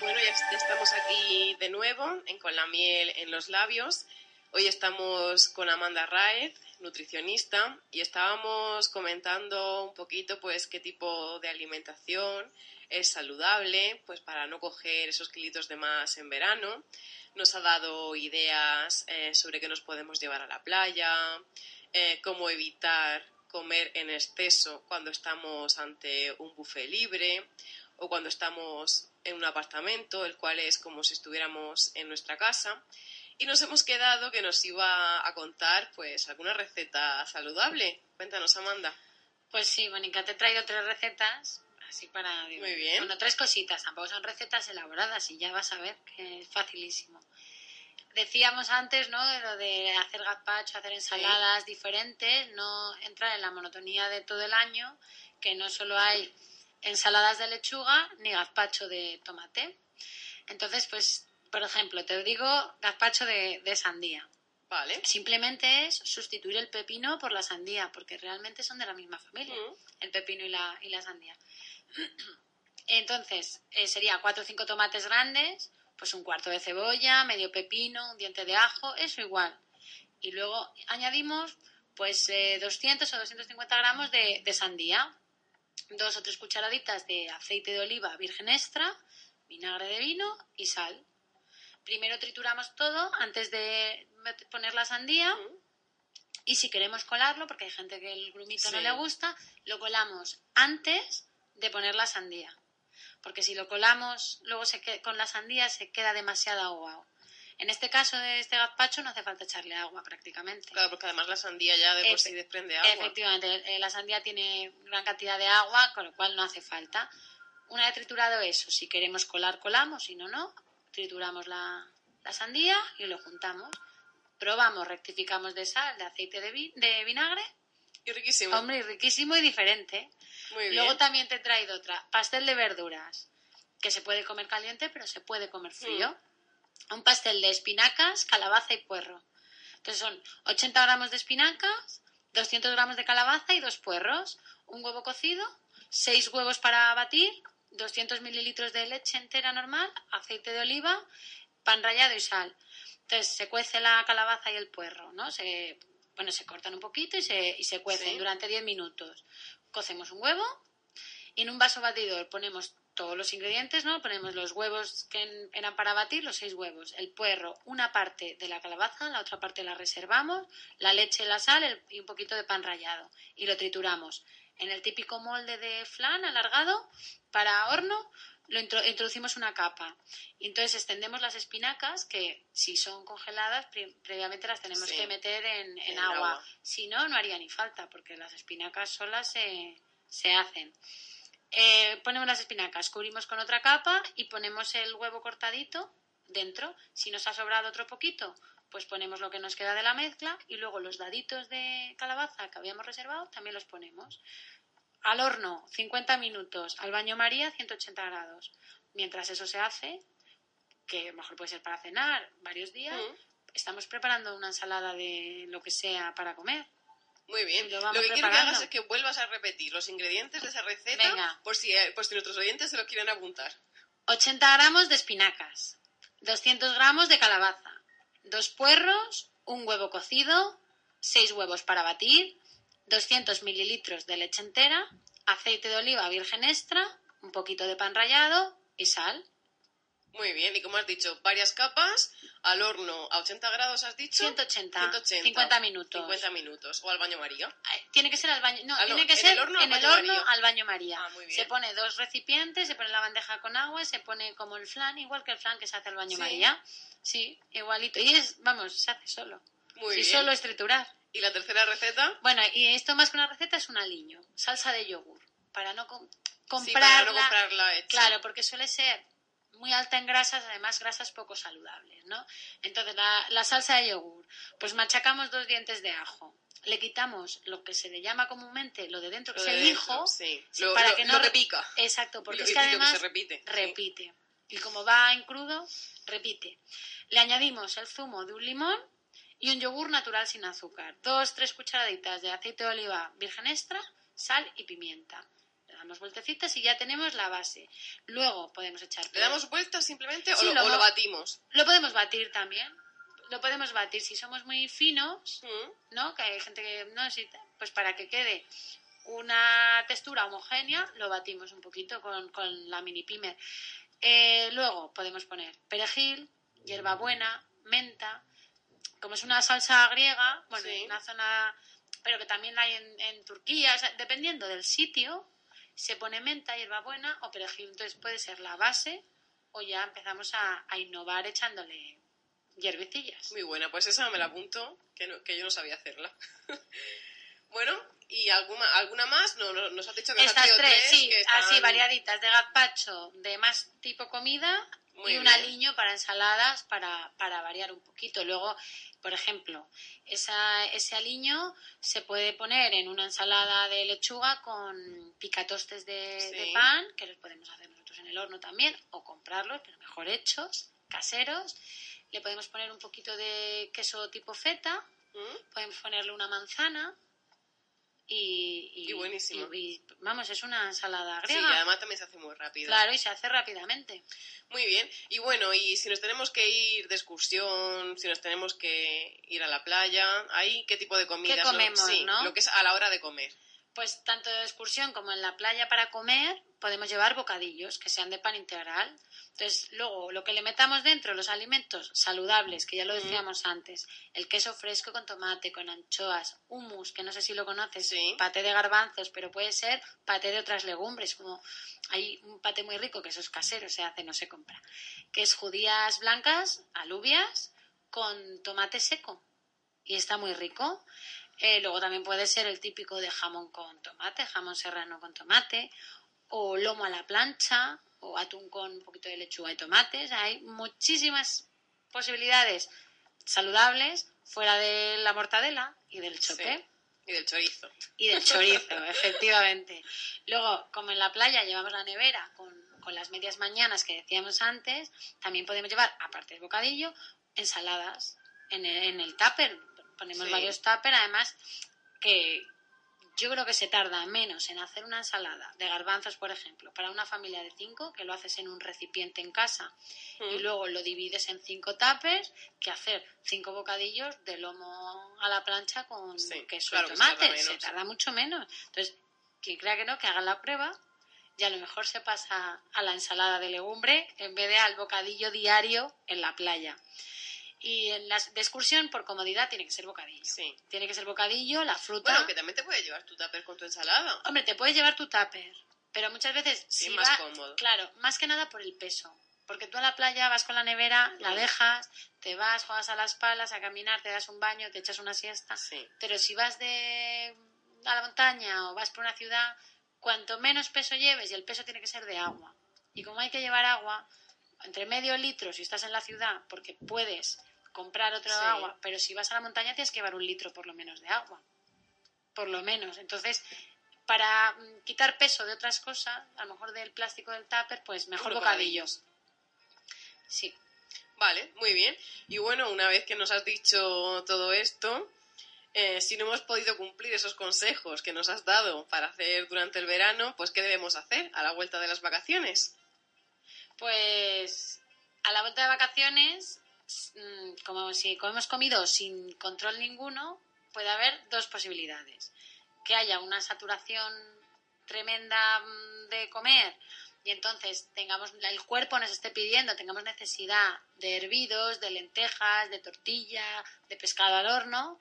Bueno, ya estamos aquí de nuevo en Con la miel en los labios. Hoy estamos con Amanda Raez, nutricionista, y estábamos comentando un poquito pues qué tipo de alimentación es saludable, pues para no coger esos kilitos de más en verano. Nos ha dado ideas eh, sobre qué nos podemos llevar a la playa, eh, cómo evitar comer en exceso cuando estamos ante un buffet libre o cuando estamos en un apartamento, el cual es como si estuviéramos en nuestra casa. Y nos hemos quedado que nos iba a contar pues alguna receta saludable. Cuéntanos, Amanda. Pues sí, Mónica, te he traído tres recetas, así para... Muy bien. Bueno, tres cositas, tampoco son recetas elaboradas y ya vas a ver que es facilísimo. Decíamos antes, ¿no? De lo de hacer gazpacho, hacer ensaladas diferentes, no entrar en la monotonía de todo el año, que no solo hay ensaladas de lechuga ni gazpacho de tomate. Entonces, pues, por ejemplo, te digo gazpacho de, de sandía. Vale. Simplemente es sustituir el pepino por la sandía, porque realmente son de la misma familia, Mm. el pepino y la, y la sandía. Entonces, eh, sería cuatro o cinco tomates grandes, pues un cuarto de cebolla, medio pepino, un diente de ajo, eso igual. Y luego añadimos pues eh, 200 o 250 gramos de, de sandía, dos o tres cucharaditas de aceite de oliva virgen extra, vinagre de vino y sal. Primero trituramos todo antes de poner la sandía y si queremos colarlo, porque hay gente que el grumito no le gusta, lo colamos antes de poner la sandía. Porque si lo colamos luego se con la sandía se queda demasiado aguado. En este caso de este gazpacho no hace falta echarle agua prácticamente. Claro, porque además la sandía ya de por sí desprende agua. Efectivamente, eh, la sandía tiene gran cantidad de agua, con lo cual no hace falta. Una vez triturado eso, si queremos colar, colamos, si no, no. Trituramos la, la sandía y lo juntamos. Probamos, rectificamos de sal, de aceite de, vi- de vinagre. Y riquísimo. Hombre, y riquísimo y diferente. Muy bien. Luego también te he traído otra, pastel de verduras, que se puede comer caliente, pero se puede comer frío. Mm. Un pastel de espinacas, calabaza y puerro. Entonces son 80 gramos de espinacas, 200 gramos de calabaza y dos puerros, un huevo cocido, seis huevos para batir, 200 mililitros de leche entera normal, aceite de oliva, pan rallado y sal. Entonces se cuece la calabaza y el puerro, ¿no? Se, bueno, se cortan un poquito y se, y se cuecen Sí. durante 10 minutos. Cocemos un huevo y en un vaso batidor ponemos todos los ingredientes, ¿no? Ponemos los huevos que eran para batir, los seis huevos, el puerro, una parte de la calabaza, la otra parte la reservamos, la leche, la sal el- y un poquito de pan rallado y lo trituramos. En el típico molde de flan alargado para horno lo intro- introducimos una capa y entonces extendemos las espinacas que si son congeladas pre- previamente las tenemos Sí. que meter en, en En agua. agua. Si no, no haría ni falta porque las espinacas solas se, se hacen. Eh, ponemos las espinacas, cubrimos con otra capa y ponemos el huevo cortadito dentro. Si nos ha sobrado otro poquito, pues ponemos lo que nos queda de la mezcla y luego los daditos de calabaza que habíamos reservado también los ponemos. Al horno, 50 minutos. Al baño María, 180 grados. Mientras eso se hace, que mejor puede ser para cenar varios días, Mm. estamos preparando una ensalada de lo que sea para comer. Muy bien. Lo Lo, que quiero que hagas es que vuelvas a repetir los ingredientes de esa receta Venga. por si, eh, por si nuestros oyentes se lo quieren apuntar. 80 gramos de espinacas, 200 gramos de calabaza, dos puerros, un huevo cocido, seis huevos para batir, 200 mililitros de leche entera, aceite de oliva virgen extra, un poquito de pan rallado y sal. Muy bien, y como has dicho, varias capas, al horno a 80 grados, has dicho. 180, 180. 50 minutos. 50 minutos, o al baño María. Tiene que ser al baño, no, tiene que en ser el horno al en el baño horno María. al baño María. Ah, muy bien. Se pone dos recipientes, se pone la bandeja con agua, se pone como el flan, igual que el flan que se hace al baño Sí. María. Sí, igualito. Y es, vamos, se hace solo. Muy y bien. solo es triturar. Y la tercera receta, Bueno, y esto más que una receta es un aliño, salsa de yogur, para no com- sí, comprarla. para no comprarla hecha. Claro, porque suele ser muy alta en grasas, además grasas poco saludables, ¿no? Entonces, la, la salsa de yogur, pues machacamos dos dientes de ajo, le quitamos lo que se le llama comúnmente lo de dentro, que Lo es el dentro, hijo, sí. sí, Lo- para lo- que lo no repica. Exacto, porque Lo- es que lo que se además repite, sí. repite. Y como va en crudo, repite. Le añadimos el zumo de un limón y un yogur natural sin azúcar. Dos, tres cucharaditas de aceite de oliva virgen extra, sal y pimienta. Le damos vueltecitas y ya tenemos la base. Luego podemos echar... ¿Le damos vueltas simplemente Sí, o, lo, lo o lo va- batimos? Lo podemos batir también. Lo podemos batir si somos muy finos, Mm. ¿no? Que hay gente que no necesita. Pues para que quede una textura homogénea, lo batimos un poquito con, con la mini pimer. Eh, luego podemos poner perejil, hierbabuena, menta. Como es una salsa griega, bueno, Sí. en una zona, pero que también la hay en, en Turquía, o sea, dependiendo del sitio, se pone menta, hierbabuena o perejil. Entonces puede ser la base o ya empezamos a, a innovar echándole hierbecillas. Muy buena, pues esa me la apunto, que, no- que yo no sabía hacerla. bueno, ¿y alguna, alguna más? No, no, nos has dicho que has Estas traído tres, sí, así variaditas de gazpacho, de más tipo comida Muy y un bien. aliño para ensaladas para, para variar un poquito. Luego, por ejemplo, esa, ese aliño se puede poner en una ensalada de lechuga con picatostes de, Sí. de pan, que los podemos hacer nosotros en el horno también, o comprarlos, pero mejor hechos, caseros. Le podemos poner un poquito de queso tipo feta, ¿Mm? podemos ponerle una manzana y, Y buenísimo. y- y, vamos, es una ensalada Sí, griega. y además también se hace muy rápido. Claro, y se hace rápidamente. Muy bien. Y bueno, y si nos tenemos que ir de excursión, si nos tenemos que ir a la playa, ¿ahí qué tipo de comidas? ¿Qué comemos, sí, no? lo que es a la hora de comer. Pues tanto de excursión como en la playa para comer podemos llevar bocadillos que sean de pan integral. Entonces, luego lo que le metamos dentro, los alimentos saludables, que ya lo decíamos antes, el queso fresco con tomate, con anchoas, hummus, que no sé si lo conoces, Sí. paté de garbanzos, pero puede ser paté de otras legumbres, como hay un paté muy rico que eso es casero, se hace, no se compra, que es judías blancas, alubias, con tomate seco. Y está muy rico. Eh, luego también puede ser el típico de jamón con tomate, jamón serrano con tomate, o lomo a la plancha, o atún con un poquito de lechuga y tomates. Hay muchísimas posibilidades saludables fuera de la mortadela y del chope. Sí. Y del chorizo. Y del chorizo, efectivamente. Luego, como en la playa llevamos la nevera con, con las medias mañanas que decíamos antes, también podemos llevar, aparte del bocadillo, ensaladas en el, en el tupper. Ponemos Sí. varios tupper, además, que yo creo que se tarda menos en hacer una ensalada de garbanzos, por ejemplo, para una familia de cinco, que lo haces en un recipiente en casa y Mm. luego lo divides en cinco tapes, que hacer cinco bocadillos de lomo a la plancha con Sí, queso claro y que se tarda tomate. Se tarda mucho menos. Entonces, quien crea que no, que haga la prueba y a lo mejor se pasa a la ensalada de legumbre en vez de al bocadillo diario en la playa. Y en las de excursión, por comodidad, tiene que ser bocadillo. Sí. Tiene que ser bocadillo, la fruta. Bueno, que también te puedes llevar tu tupper con tu ensalada. Hombre, te puedes llevar tu tupper, pero muchas veces Sí, si más va- cómodo. Claro, más que nada por el peso. Porque tú a la playa vas con la nevera, la dejas, te vas, juegas a las palas, a caminar, te das un baño, te echas una siesta. Sí. Pero si vas de a la montaña o vas por una ciudad, cuanto menos peso lleves, y el peso tiene que ser de agua. Y como hay que llevar agua, entre medio litro si estás en la ciudad, porque puedes comprar otro Sí. agua, pero si vas a la montaña tienes que llevar un litro por lo menos de agua. Por lo menos. Entonces, para mm, quitar peso de otras cosas, a lo mejor del plástico del tupper, pues mejor Bocadillos. Sí. Vale, muy bien. Y bueno, una vez que nos has dicho todo esto, eh, si no hemos podido cumplir esos consejos que nos has dado para hacer durante el verano, pues ¿qué debemos hacer a la vuelta de las vacaciones? Pues a la vuelta de vacaciones, como si hemos comido sin control ninguno, puede haber dos posibilidades. Que haya una saturación tremenda mm, de comer y entonces tengamos el cuerpo nos esté pidiendo, tengamos necesidad de hervidos, de lentejas, de tortilla, de pescado al horno.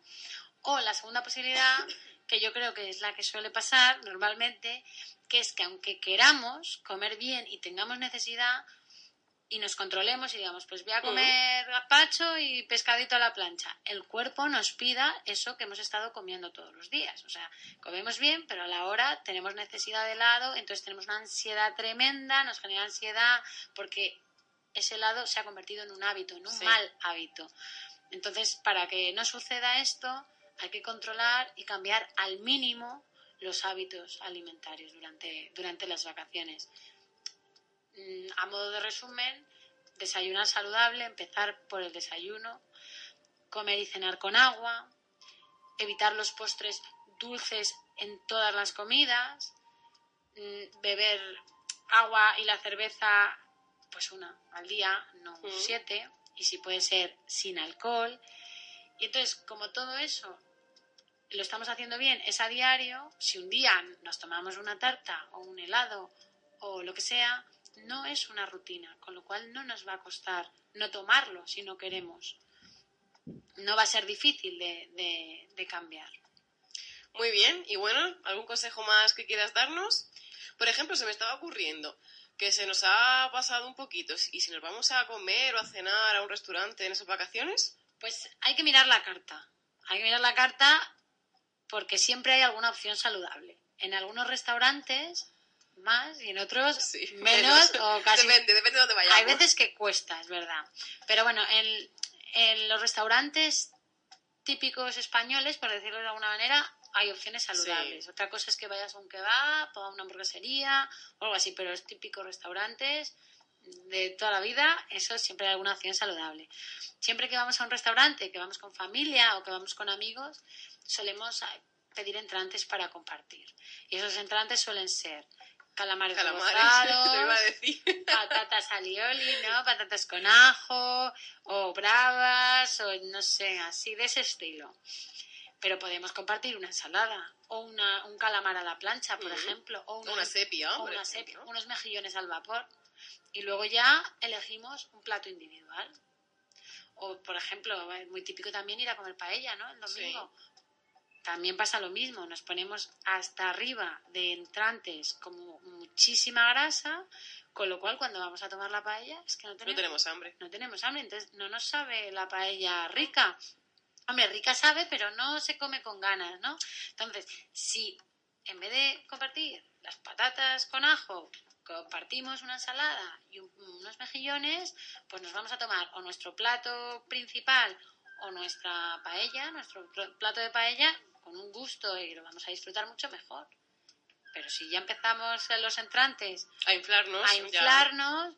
O la segunda posibilidad, que yo creo que es la que suele pasar normalmente, que es que aunque queramos comer bien y tengamos necesidad y nos controlemos y digamos, pues voy a comer gazpacho y pescadito a la plancha, el cuerpo nos pida eso que hemos estado comiendo todos los días. O sea, comemos bien, pero a la hora tenemos necesidad de helado, entonces tenemos una ansiedad tremenda, nos genera ansiedad porque ese helado se ha convertido en un hábito, en un Sí. mal hábito. Entonces, para que no suceda esto, hay que controlar y cambiar al mínimo los hábitos alimentarios durante, durante las vacaciones. Mm, A modo de resumen, desayunar saludable, empezar por el desayuno, comer y cenar con agua, evitar los postres dulces en todas las comidas, mm, beber agua y la cerveza, pues una al día, no Mm. siete, y si puede ser sin alcohol. Y entonces, como todo eso lo estamos haciendo bien, es a diario, si un día nos tomamos una tarta o un helado o lo que sea, no es una rutina, con lo cual no nos va a costar no tomarlo si no queremos. No va a ser difícil de, de- de cambiar. Muy bien, y bueno, ¿algún consejo más que quieras darnos? Por ejemplo, se me estaba ocurriendo que se nos ha pasado un poquito, y si nos vamos a comer o a cenar a un restaurante en esas vacaciones, Pues hay que mirar la carta. Hay que mirar la carta porque siempre hay alguna opción saludable. En algunos restaurantes más y en otros sí, menos o casi Depende, depende de dónde vayamos. Hay veces que cuesta, es verdad. Pero bueno, en, en los restaurantes típicos españoles, por decirlo de alguna manera, hay opciones saludables. Sí. Otra cosa es que vayas a un kebab o a una hamburguesería o algo así, pero los típicos restaurantes de toda la vida, eso siempre hay alguna opción saludable. Siempre que vamos a un restaurante, que vamos con familia o que vamos con amigos, solemos ah, pedir entrantes para compartir. Y esos entrantes suelen ser calamares, Calamares, lo iba a decir. patatas alioli, ¿no? Patatas con ajo, o bravas, o no sé, así de ese estilo. Pero podemos compartir una ensalada, o una, un calamar a la plancha, por Ujú. ejemplo, o Una sepia, o una sepia, unos mejillones al vapor. Y luego ya elegimos un plato individual. O, por ejemplo, es muy típico también ir a comer paella, ¿no? El domingo. También pasa lo mismo, nos ponemos hasta arriba de entrantes como muchísima grasa, con lo cual cuando vamos a tomar la paella es que no No tenemos, tenemos hambre. no tenemos hambre, entonces no nos sabe la paella rica. Hombre, rica sabe, pero no se come con ganas, ¿no? Entonces, si en vez de compartir las patatas con ajo, compartimos una ensalada y un- unos mejillones, pues nos vamos a tomar o nuestro plato principal o nuestra paella, nuestro pl- plato de paella, con un gusto y lo vamos a disfrutar mucho mejor. Pero si ya empezamos los entrantes A inflarnos. a ya. inflarnos,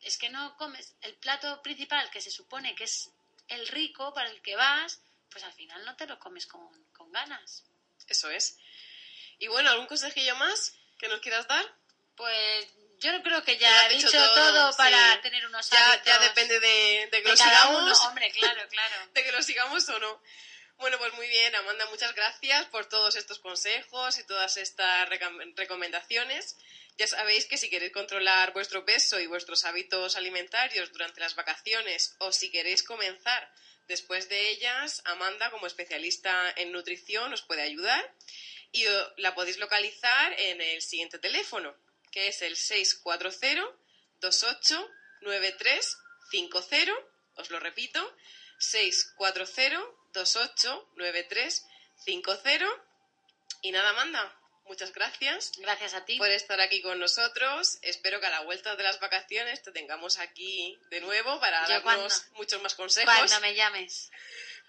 es que no comes el plato principal que se supone que es el rico para el que vas, pues al final no te lo comes con, con ganas. Eso es. Y bueno, ¿algún consejillo más que nos quieras dar? Pues yo creo que ya has he dicho dicho todo, todo, sí. para tener unos Ya, hábitos ya depende de, de que de lo sigamos. uno. Hombre, claro, claro. de que lo sigamos o no. Bueno, pues muy bien, Amanda, muchas gracias por todos estos consejos y todas estas recomendaciones. Ya sabéis que si queréis controlar vuestro peso y vuestros hábitos alimentarios durante las vacaciones o si queréis comenzar después de ellas, Amanda, como especialista en nutrición, os puede ayudar y la podéis localizar en el siguiente teléfono, que es el 640 28 9350. Os lo repito, 640-289350. Y nada, Amanda, muchas gracias Gracias a ti. por estar aquí con nosotros. Espero que a la vuelta de las vacaciones te tengamos aquí de nuevo para darnos cuando- muchos más consejos. Cuando me llames.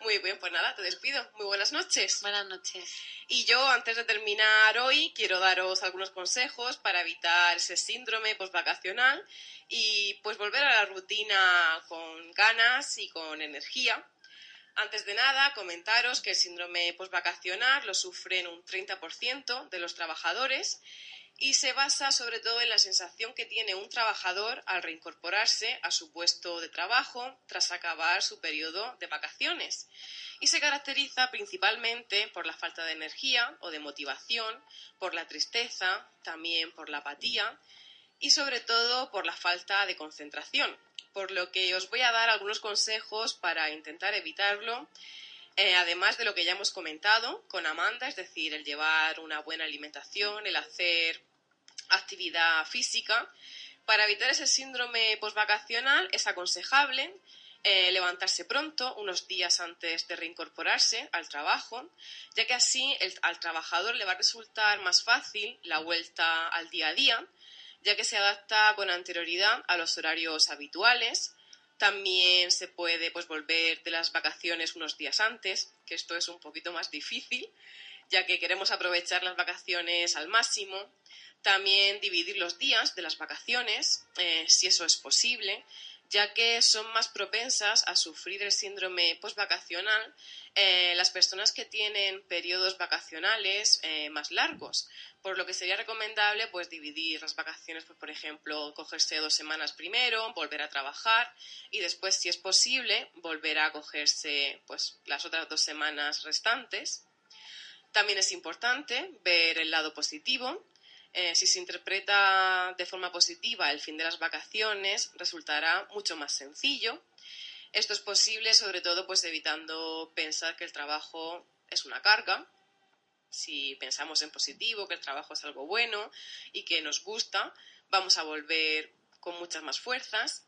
Muy bien, pues nada, te despido. Muy buenas noches. Buenas noches. Y yo, antes de terminar hoy, quiero daros algunos consejos para evitar ese síndrome postvacacional y pues volver a la rutina con ganas y con energía. Antes de nada, comentaros que el síndrome postvacacional lo sufren un 30% de los trabajadores y se basa sobre todo en la sensación que tiene un trabajador al reincorporarse a su puesto de trabajo tras acabar su periodo de vacaciones. Y se caracteriza principalmente por la falta de energía o de motivación, por la tristeza, también por la apatía y sobre todo por la falta de concentración, por lo que os voy a dar algunos consejos para intentar evitarlo eh, además de lo que ya hemos comentado con Amanda, es decir, el llevar una buena alimentación, el hacer actividad física. Para evitar ese síndrome postvacacional es aconsejable eh, levantarse pronto, unos días antes de reincorporarse al trabajo, ya que así al trabajador le va a resultar más fácil la vuelta al día a día, ya que se adapta con anterioridad a los horarios habituales. También se puede pues, volver de las vacaciones unos días antes, que esto es un poquito más difícil, ya que queremos aprovechar las vacaciones al máximo. También dividir los días de las vacaciones, eh, si eso es posible, ya que son más propensas a sufrir el síndrome postvacacional eh, las personas que tienen periodos vacacionales eh, más largos, por lo que sería recomendable pues dividir las vacaciones, pues, por ejemplo, cogerse dos semanas primero, volver a trabajar y después, si es posible, volver a cogerse pues las otras dos semanas restantes. También es importante ver el lado positivo. Eh, si se interpreta de forma positiva el fin de las vacaciones, resultará mucho más sencillo. Esto es posible sobre todo pues evitando pensar que el trabajo es una carga. Si pensamos en positivo, que el trabajo es algo bueno y que nos gusta, vamos a volver con muchas más fuerzas.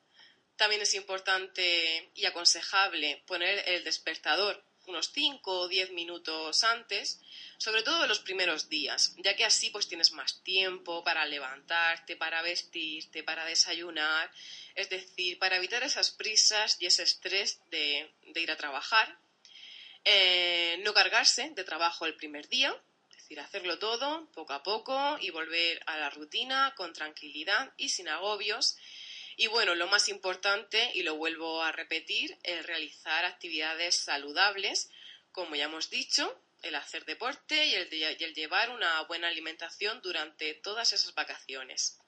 También es importante y aconsejable poner el despertador unos 5 o 10 minutos antes, sobre todo en los primeros días, ya que así pues tienes más tiempo para levantarte, para vestirte, para desayunar, es decir, para evitar esas prisas y ese estrés de, ir a trabajar. Eh, no cargarse de trabajo el primer día, es decir, hacerlo todo poco a poco y volver a la rutina con tranquilidad y sin agobios. Y bueno, lo más importante, y lo vuelvo a repetir, es realizar actividades saludables, como ya hemos dicho, el hacer deporte y el, el llevar una buena alimentación durante todas esas vacaciones.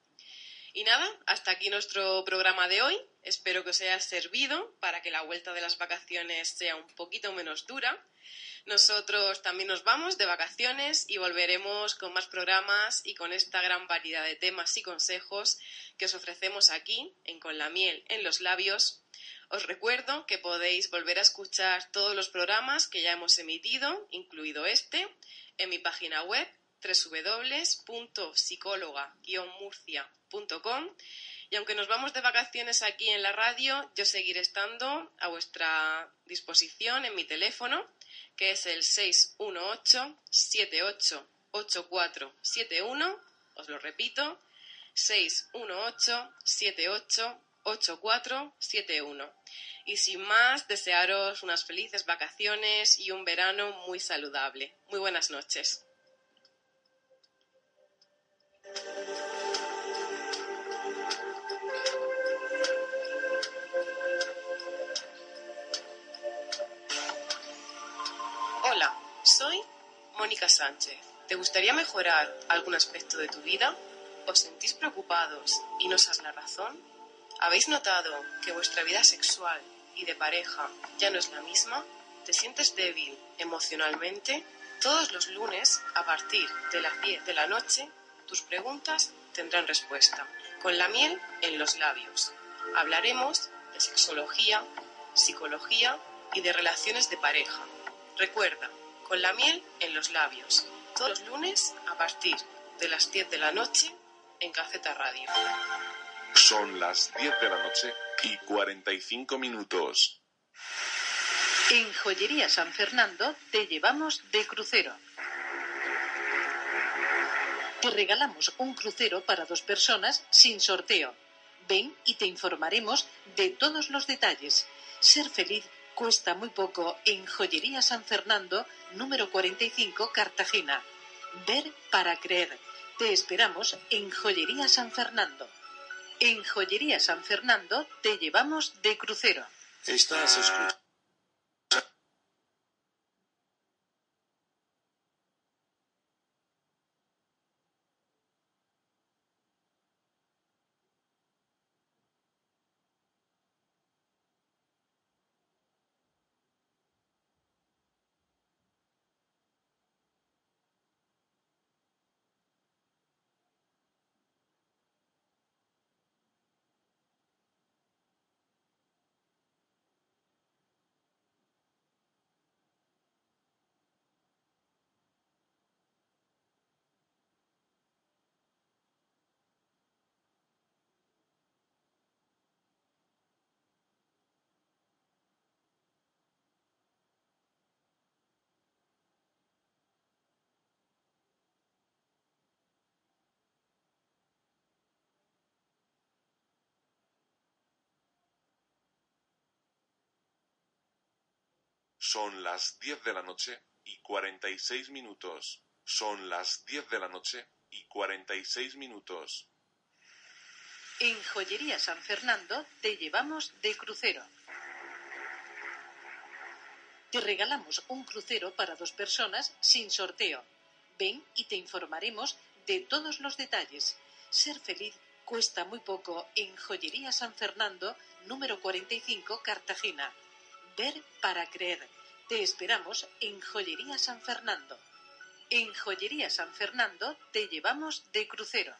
Y nada, hasta aquí nuestro programa de hoy. Espero que os haya servido para que la vuelta de las vacaciones sea un poquito menos dura. Nosotros también nos vamos de vacaciones y volveremos con más programas y con esta gran variedad de temas y consejos que os ofrecemos aquí en Con la miel en los labios. Os recuerdo que podéis volver a escuchar todos los programas que ya hemos emitido, incluido este, en mi página web www.psicóloga-murcia.com y aunque nos vamos de vacaciones aquí en la radio, yo seguiré estando a vuestra disposición en mi teléfono, que es el 618-788471. Os lo repito, 618-788471. Y sin más, desearos unas felices vacaciones y un verano muy saludable. Muy buenas noches. Hola, soy Mónica Sánchez. ¿Te gustaría mejorar algún aspecto de tu vida? ¿Os sentís preocupados y no sabes la razón? ¿Habéis notado que vuestra vida sexual y de pareja ya no es la misma? ¿Te sientes débil emocionalmente? Todos los lunes, a partir de las 10 de la noche, tus preguntas tendrán respuesta. Con la miel en los labios. Hablaremos de sexología, psicología y de relaciones de pareja. Recuerda, con la miel en los labios. Todos los lunes a partir de las 10 de la noche en Caceta Radio. Son las 10 de la noche y 45 minutos. En Joyería San Fernando te llevamos de crucero. Te regalamos un crucero para dos personas sin sorteo. Ven y te informaremos de todos los detalles. Ser feliz cuesta muy poco en Joyería San Fernando, número 45, Cartagena. Ver para creer. Te esperamos en Joyería San Fernando. En Joyería San Fernando te llevamos de crucero. Estás. Son las 10 de la noche y 46 minutos. Son las 10 de la noche y 46 minutos. En Joyería San Fernando te llevamos de crucero. Te regalamos un crucero para dos personas sin sorteo. Ven y te informaremos de todos los detalles. Ser feliz cuesta muy poco en Joyería San Fernando, número 45, Cartagena. Ver para creer. Te esperamos en Joyería San Fernando. En Joyería San Fernando te llevamos de crucero.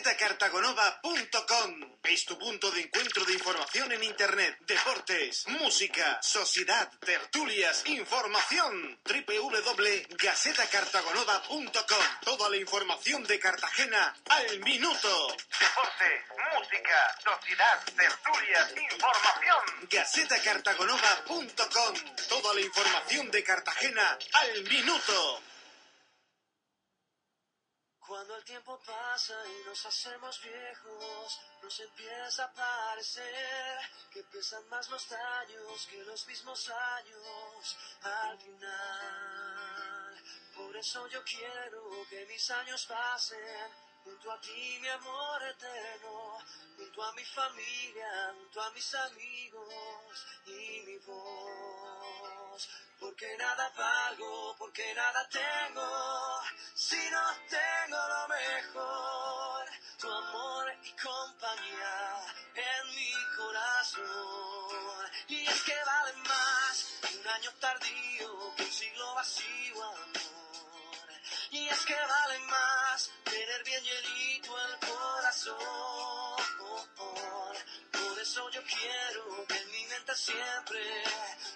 GacetaCartagonova.com es tu punto de encuentro de información en Internet, deportes, música, sociedad, tertulias, información. www.gacetacartagonova.com Toda la información de Cartagena al minuto. Deportes, música, sociedad, tertulias, información. GacetaCartagonova.com Toda la información de Cartagena al minuto. Cuando el tiempo pasa y nos hacemos viejos, nos empieza a parecer que pesan más los daños que los mismos años al final. Por eso yo quiero que mis años pasen junto a ti, mi amor eterno, junto a mi familia, junto a mis amigos y mi voz. Porque nada valgo, porque nada tengo, si no tengo lo mejor, tu amor y compañía en mi corazón. Y es que vale más un año tardío que un siglo vacío, amor. Es que vale más tener bien llenito el corazón. Por eso yo quiero que en mi mente siempre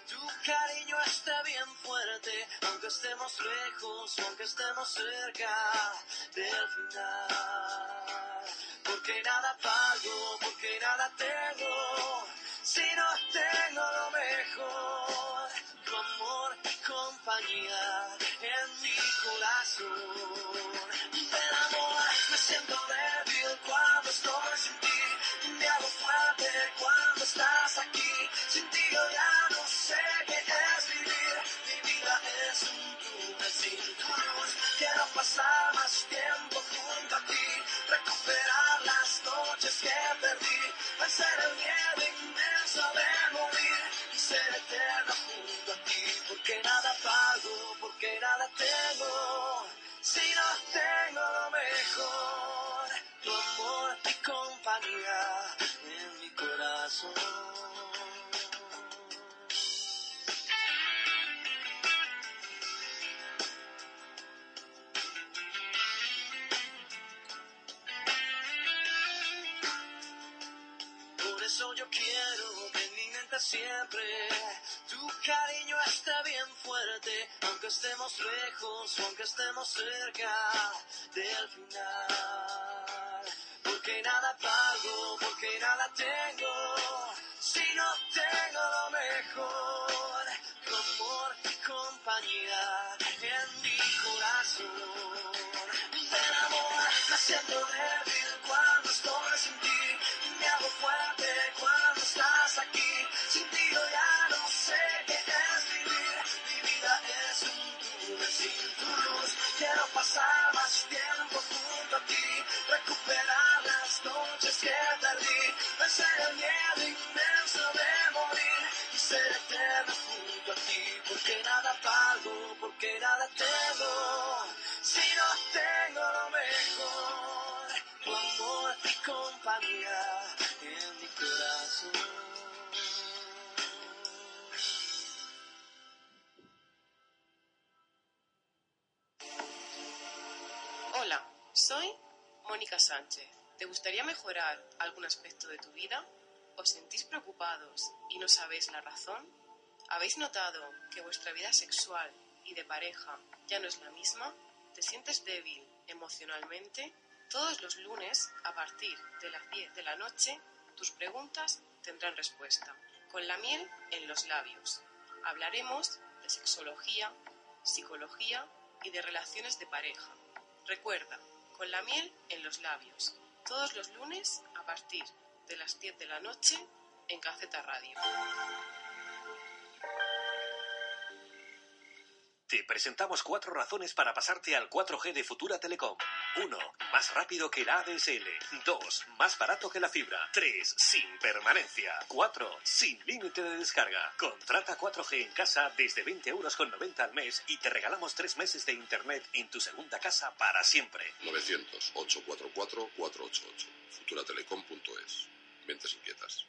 tu cariño esté bien fuerte, aunque estemos lejos, aunque estemos cerca del final. Porque nada pago, porque nada tengo, si no tengo lo mejor, tu amor y compañía en mi corazón. Del amor me siento débil cuando estoy sin ti, me hago fuerte cuando estás aquí. Sin ti ya no sé qué es vivir, mi vida es un túnel sin luz. Quiero pasar más tiempo junto a ti, recuperar las noches que perdí, vencer el miedo en mi corazón. Por eso yo quiero que en mi mente siempre tu cariño esté bien fuerte, aunque estemos lejos, aunque estemos cerca del final. Porque nada pago, porque nada tengo, si no tengo lo mejor, tu amor y compañía en mi corazón. Del amor me siento débil Hola, soy Mónica Sánchez. ¿Te gustaría mejorar algún aspecto de tu vida? ¿Os sentís preocupados y no sabéis la razón? ¿Habéis notado que vuestra vida sexual y de pareja ya no es la misma? ¿Te sientes débil emocionalmente? Todos los lunes, a partir de las 10 de la noche, tus preguntas tendrán respuesta. Con la miel en los labios. Hablaremos de sexología, psicología y de relaciones de pareja. Recuerda, con la miel en los labios. Todos los lunes, a partir de las 10 de la noche, en Caceta Radio. Te presentamos cuatro razones para pasarte al 4G de Futura Telecom. 1. Más rápido que la ADSL. 2. Más barato que la fibra. 3. Sin permanencia. 4. Sin límite de descarga. Contrata 4G en casa desde 20 euros con 90 al mes y te regalamos 3 meses de internet en tu segunda casa para siempre. 900-844-488. Futuratelecom.es. Mentes inquietas.